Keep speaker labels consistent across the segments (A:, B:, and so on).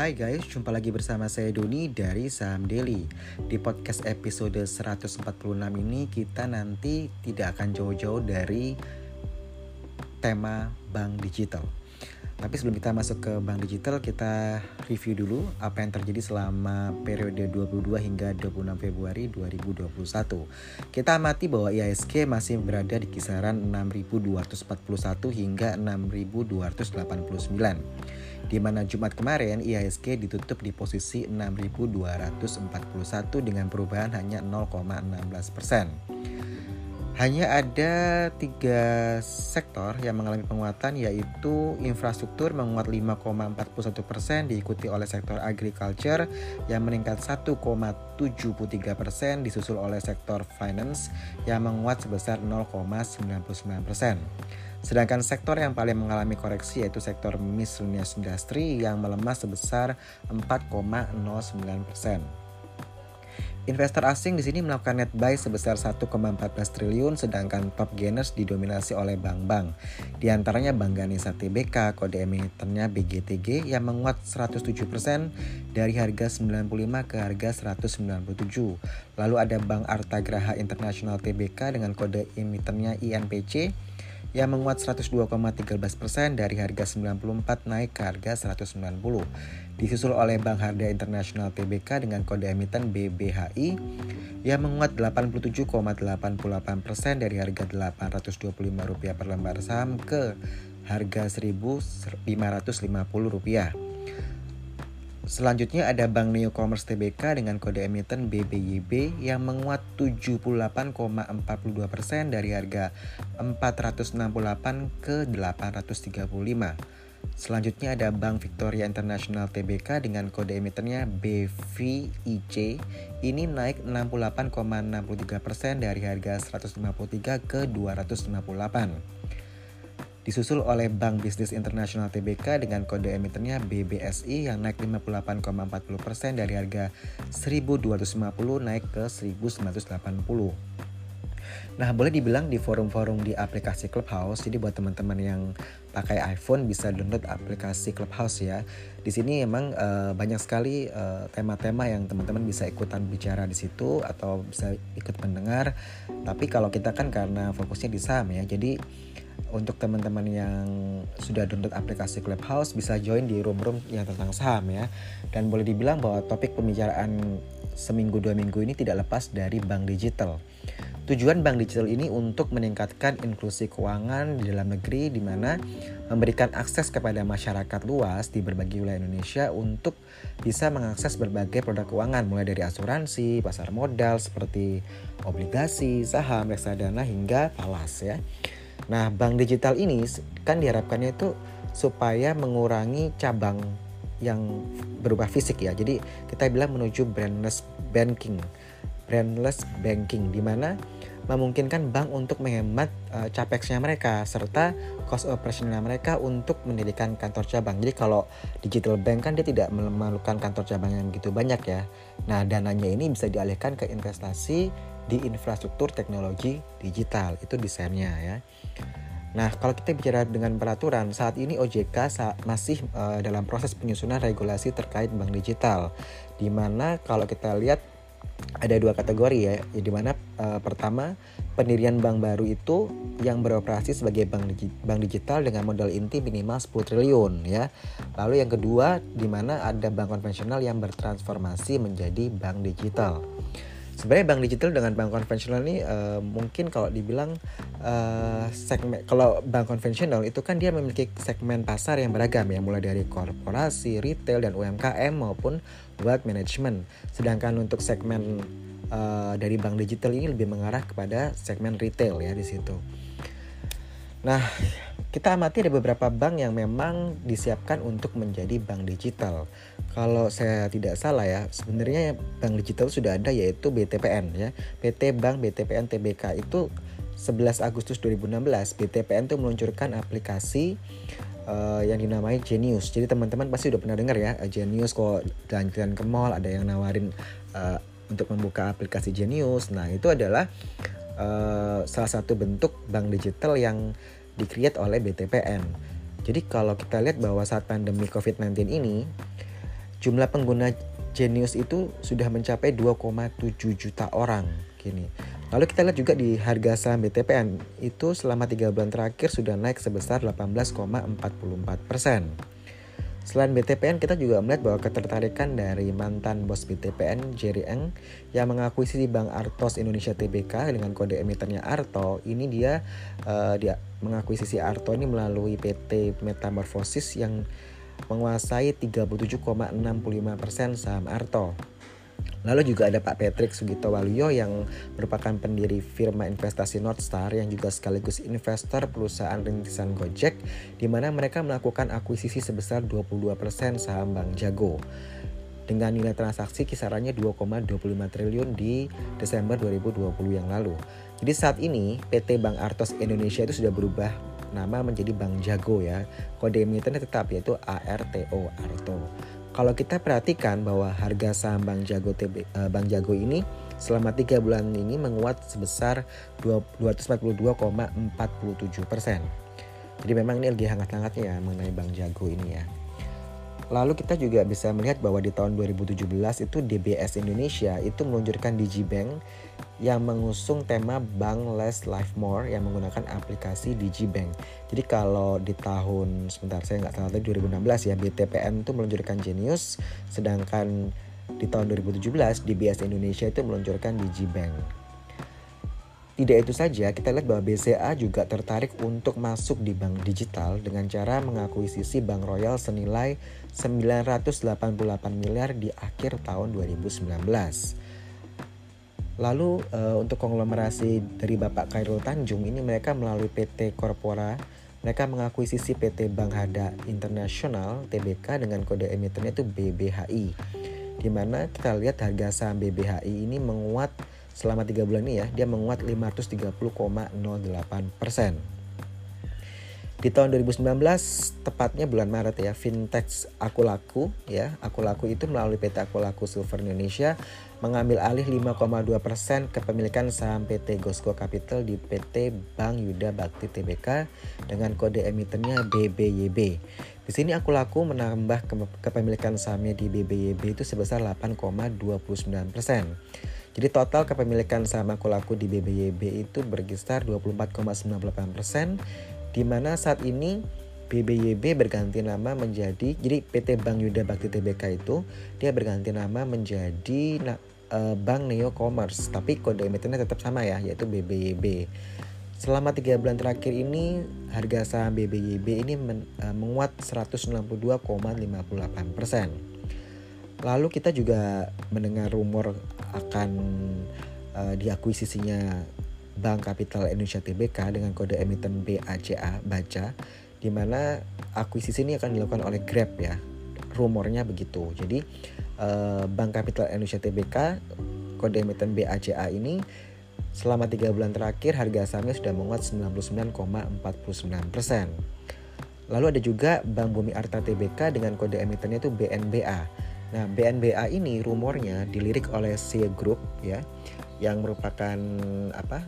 A: Hai guys, jumpa lagi bersama saya Doni dari Saham Daily. Di podcast episode 146 ini kita nanti tidak akan jauh-jauh dari tema bank digital. Tapi sebelum kita masuk ke bank digital, kita review dulu apa yang terjadi selama periode 22 hingga 26 Februari 2021. Kita amati bahwa IHSG masih berada di kisaran 6.241 hingga 6.289 di mana Jumat kemarin IHSG ditutup di posisi 6.241 dengan perubahan hanya 0,16 persen. Hanya ada tiga sektor yang mengalami penguatan yaitu infrastruktur menguat 5,41 persen diikuti oleh sektor agriculture yang meningkat 1,73 persen disusul oleh sektor finance yang menguat sebesar 0,99 persen. Sedangkan sektor yang paling mengalami koreksi yaitu sektor miscellaneous industry yang melemah sebesar 4,09%. Investor asing di sini melakukan net buy sebesar 1,14 triliun sedangkan top gainers didominasi oleh bank-bank. Di antaranya Bank Ganesha TBK, kode emitennya BGTG yang menguat 107% dari harga 95 ke harga 197. Lalu ada Bank Artagraha International TBK dengan kode emitennya INPC yang menguat 102,13% dari harga 94 naik ke harga 190. Disusul oleh Bank Harda Internasional TBK dengan kode emiten BBHI yang menguat 87,88% dari harga Rp825 per lembar saham ke harga Rp1.550. Selanjutnya ada Bank Neo Commerce TBK dengan kode emiten BBYB yang menguat 78,42% dari harga 468 ke 835. Selanjutnya ada Bank Victoria International TBK dengan kode emitennya BVIC. Ini naik 68,63% dari harga 153 ke 258 disusul oleh Bank Bisnis Internasional TBK dengan kode emitennya BBSI yang naik 58,40% dari harga 1250 naik ke 1980. Nah, boleh dibilang di forum-forum di aplikasi Clubhouse. Jadi buat teman-teman yang pakai iPhone bisa download aplikasi Clubhouse ya. Di sini emang uh, banyak sekali eh, tema-tema yang teman-teman bisa ikutan bicara di situ atau bisa ikut mendengar. Tapi kalau kita kan karena fokusnya di saham ya. Jadi untuk teman-teman yang sudah download aplikasi Clubhouse bisa join di room-room yang tentang saham ya. Dan boleh dibilang bahwa topik pembicaraan seminggu dua minggu ini tidak lepas dari bank digital. Tujuan bank digital ini untuk meningkatkan inklusi keuangan di dalam negeri di mana memberikan akses kepada masyarakat luas di berbagai wilayah Indonesia untuk bisa mengakses berbagai produk keuangan mulai dari asuransi, pasar modal seperti obligasi, saham, reksadana hingga falas ya. Nah, bank digital ini kan diharapkannya itu supaya mengurangi cabang yang berubah fisik ya. Jadi kita bilang menuju brandless banking. Brandless banking di mana memungkinkan bank untuk menghemat uh, capexnya mereka serta cost operasional mereka untuk mendirikan kantor cabang. Jadi kalau digital bank kan dia tidak memerlukan kantor cabang yang begitu banyak ya. Nah, dananya ini bisa dialihkan ke investasi di infrastruktur teknologi digital. Itu desainnya ya. Nah, kalau kita bicara dengan peraturan, saat ini OJK masih uh, dalam proses penyusunan regulasi terkait bank digital. Di mana kalau kita lihat ada dua kategori ya, ya di mana uh, pertama pendirian bank baru itu yang beroperasi sebagai bank, digi bank digital dengan modal inti minimal 10 triliun ya. Lalu yang kedua di mana ada bank konvensional yang bertransformasi menjadi bank digital sebenarnya bank digital dengan bank konvensional ini uh, mungkin kalau dibilang uh, segmen kalau bank konvensional itu kan dia memiliki segmen pasar yang beragam ya mulai dari korporasi, retail dan UMKM maupun wealth management. Sedangkan untuk segmen uh, dari bank digital ini lebih mengarah kepada segmen retail ya di situ. Nah, kita amati ada beberapa bank yang memang disiapkan untuk menjadi bank digital. Kalau saya tidak salah ya, sebenarnya bank digital sudah ada yaitu BTPN ya. PT Bank BTPN TBK itu 11 Agustus 2016 BTPN itu meluncurkan aplikasi uh, yang dinamai Genius. Jadi teman-teman pasti udah pernah dengar ya Genius kok jalan-jalan ke mall ada yang nawarin uh, untuk membuka aplikasi Genius. Nah, itu adalah uh, salah satu bentuk bank digital yang dikreat oleh BTPN. Jadi kalau kita lihat bahwa saat pandemi COVID-19 ini jumlah pengguna Genius itu sudah mencapai 2,7 juta orang kini. Lalu kita lihat juga di harga saham BTPN itu selama tiga bulan terakhir sudah naik sebesar 18,44 persen. Selain BTPN, kita juga melihat bahwa ketertarikan dari mantan bos BTPN, Jerry Eng, yang mengakuisisi Bank Artos Indonesia Tbk dengan kode emitennya Arto, ini dia uh, dia mengakuisisi Arto ini melalui PT Metamorphosis yang menguasai 37,65% saham Arto. Lalu juga ada Pak Patrick Sugito Waluyo yang merupakan pendiri firma investasi Northstar yang juga sekaligus investor perusahaan rintisan Gojek di mana mereka melakukan akuisisi sebesar 22% saham Bank Jago dengan nilai transaksi kisarannya 2,25 triliun di Desember 2020 yang lalu. Jadi saat ini PT Bank Artos Indonesia itu sudah berubah nama menjadi Bank Jago ya. Kode emitennya tetap yaitu ARTO Arto. Kalau kita perhatikan bahwa harga saham Bank Jago TB, eh, Bank Jago ini selama tiga bulan ini menguat sebesar 242,47 persen. Jadi memang ini lagi hangat-hangatnya ya mengenai Bank Jago ini ya. Lalu kita juga bisa melihat bahwa di tahun 2017 itu DBS Indonesia itu meluncurkan Digibank yang mengusung tema Bank Less Life More yang menggunakan aplikasi Digibank. Jadi kalau di tahun sebentar saya nggak salah tadi 2016 ya BTPN itu meluncurkan Genius, sedangkan di tahun 2017 DBS Indonesia itu meluncurkan Digibank. Tidak itu saja, kita lihat bahwa BCA juga tertarik untuk masuk di bank digital dengan cara mengakuisisi Bank Royal senilai 988 miliar di akhir tahun 2019. Lalu uh, untuk konglomerasi dari Bapak Khairul Tanjung ini mereka melalui PT Korpora mereka mengakuisisi PT Bank Hada Internasional TBK dengan kode emitennya itu BBHI. Di mana kita lihat harga saham BBHI ini menguat selama tiga bulan ini ya dia menguat 530,08 persen. Di tahun 2019 tepatnya bulan Maret ya fintech Aku Laku ya Aku Laku itu melalui PT Aku Laku Silver Indonesia mengambil alih 5,2 persen kepemilikan saham PT Gosco Capital di PT Bank Yuda Bakti Tbk dengan kode emitennya BBYB. Di sini Aku Laku menambah kepemilikan sahamnya di BBYB itu sebesar 8,29 persen. Jadi total kepemilikan saham aku laku di BBYB itu berkisar 24,98% di mana saat ini BBYB berganti nama menjadi jadi PT Bank Yuda Bakti Tbk itu dia berganti nama menjadi uh, Bank Neo Commerce tapi kode emitennya tetap sama ya yaitu BBYB. Selama tiga bulan terakhir ini harga saham BBYB ini men, uh, menguat 162,58 persen. Lalu kita juga mendengar rumor akan uh, diakuisisinya Bank Kapital Indonesia Tbk dengan kode emiten BACA baca di mana akuisisi ini akan dilakukan oleh Grab ya. Rumornya begitu. Jadi uh, Bank Kapital Indonesia Tbk kode emiten BACA ini selama tiga bulan terakhir harga sahamnya sudah menguat 99,49 persen. Lalu ada juga Bank Bumi Arta Tbk dengan kode emitennya itu BNBA Nah, BNBA ini rumornya dilirik oleh Sia Group ya, yang merupakan apa?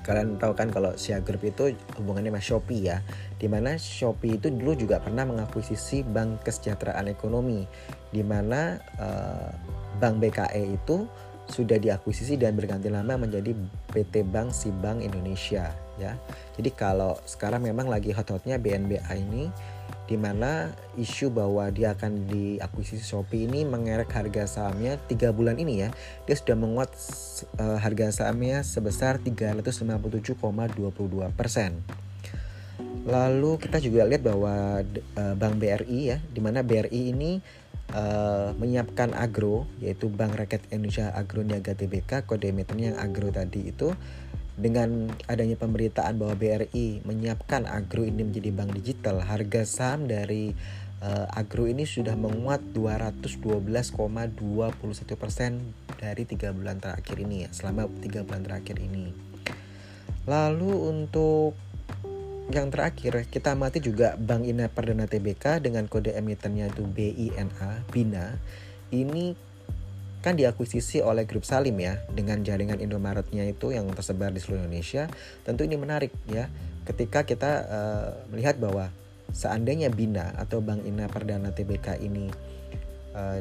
A: Kalian tahu kan kalau Sia Group itu hubungannya sama Shopee ya, di mana Shopee itu dulu juga pernah mengakuisisi Bank Kesejahteraan Ekonomi, di mana uh, Bank BKE itu sudah diakuisisi dan berganti nama menjadi PT Bank Sibang Indonesia ya. Jadi kalau sekarang memang lagi hot-hotnya BNBA ini di mana isu bahwa dia akan diakuisisi Shopee ini mengerek harga sahamnya tiga bulan ini ya dia sudah menguat uh, harga sahamnya sebesar 357,22 persen. Lalu kita juga lihat bahwa uh, Bank BRI ya, di mana BRI ini uh, menyiapkan agro yaitu Bank Rakyat Indonesia Agro Niaga Tbk kode emitennya yang agro tadi itu dengan adanya pemberitaan bahwa BRI menyiapkan Agro ini menjadi bank digital, harga saham dari uh, Agro ini sudah menguat 212,21 persen dari tiga bulan terakhir ini ya, selama tiga bulan terakhir ini. Lalu untuk yang terakhir kita amati juga Bank Ina Perdana Tbk dengan kode emitennya itu BINA, BINA. Ini kan diakuisisi oleh grup Salim ya dengan jaringan Indomaretnya itu yang tersebar di seluruh Indonesia tentu ini menarik ya ketika kita uh, melihat bahwa seandainya Bina atau Bank Ina Perdana TBK ini uh,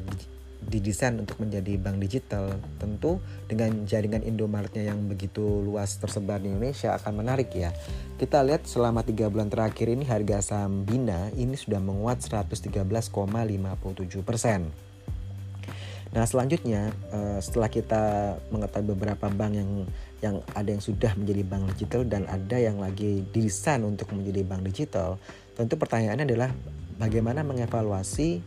A: didesain untuk menjadi bank digital, tentu dengan jaringan Indomaretnya yang begitu luas tersebar di Indonesia akan menarik ya. Kita lihat selama tiga bulan terakhir ini harga saham Bina ini sudah menguat 113,57 persen. Nah selanjutnya eh, setelah kita mengetahui beberapa bank yang yang ada yang sudah menjadi bank digital dan ada yang lagi didesain untuk menjadi bank digital, tentu pertanyaannya adalah bagaimana mengevaluasi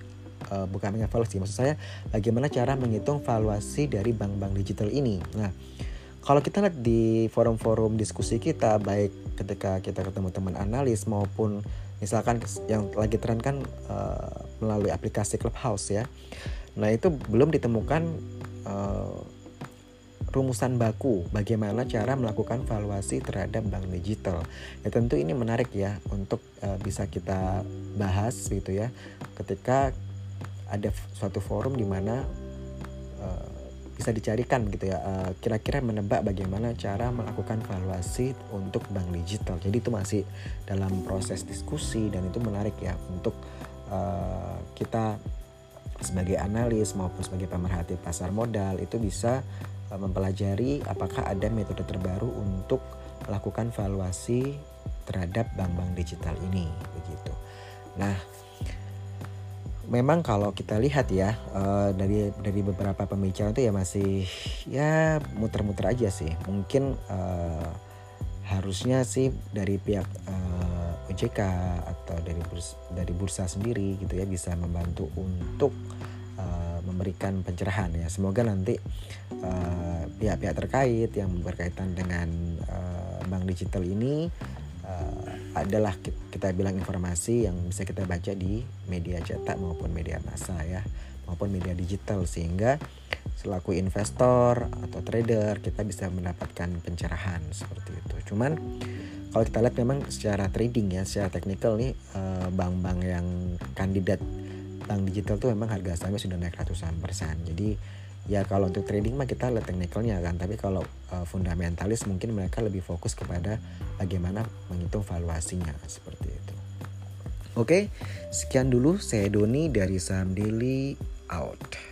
A: uh, bukan mengevaluasi maksud saya bagaimana cara menghitung valuasi dari bank-bank digital ini. Nah, kalau kita lihat di forum-forum diskusi kita baik ketika kita ketemu teman analis maupun misalkan yang lagi tren kan uh, melalui aplikasi Clubhouse ya. Nah, itu belum ditemukan uh, rumusan baku bagaimana cara melakukan valuasi terhadap bank digital. Ya tentu ini menarik ya untuk uh, bisa kita bahas gitu ya ketika ada suatu forum di mana uh, bisa dicarikan gitu ya kira-kira menebak bagaimana cara melakukan valuasi untuk bank digital jadi itu masih dalam proses diskusi dan itu menarik ya untuk kita sebagai analis maupun sebagai pemerhati pasar modal itu bisa uh, mempelajari apakah ada metode terbaru untuk melakukan valuasi terhadap bank-bank digital ini begitu. Nah memang kalau kita lihat ya uh, dari dari beberapa pembicaraan itu ya masih ya muter-muter aja sih. Mungkin uh, harusnya sih dari pihak uh, eh, OJK atau dari bursa, dari bursa sendiri gitu ya bisa membantu untuk uh, memberikan pencerahan ya semoga nanti pihak-pihak uh, terkait yang berkaitan dengan uh, bank digital ini uh, adalah kita bilang informasi yang bisa kita baca di media cetak maupun media massa ya maupun media digital sehingga selaku investor atau trader kita bisa mendapatkan pencerahan seperti itu. Cuman kalau kita lihat memang secara trading ya, secara teknikal nih eh, bank-bank yang kandidat bank digital tuh memang harga sahamnya sudah naik ratusan persen. Jadi ya kalau untuk trading mah kita lihat teknikalnya kan. Tapi kalau uh, fundamentalis mungkin mereka lebih fokus kepada bagaimana menghitung valuasinya seperti itu. Oke sekian dulu. Saya Doni dari saham daily out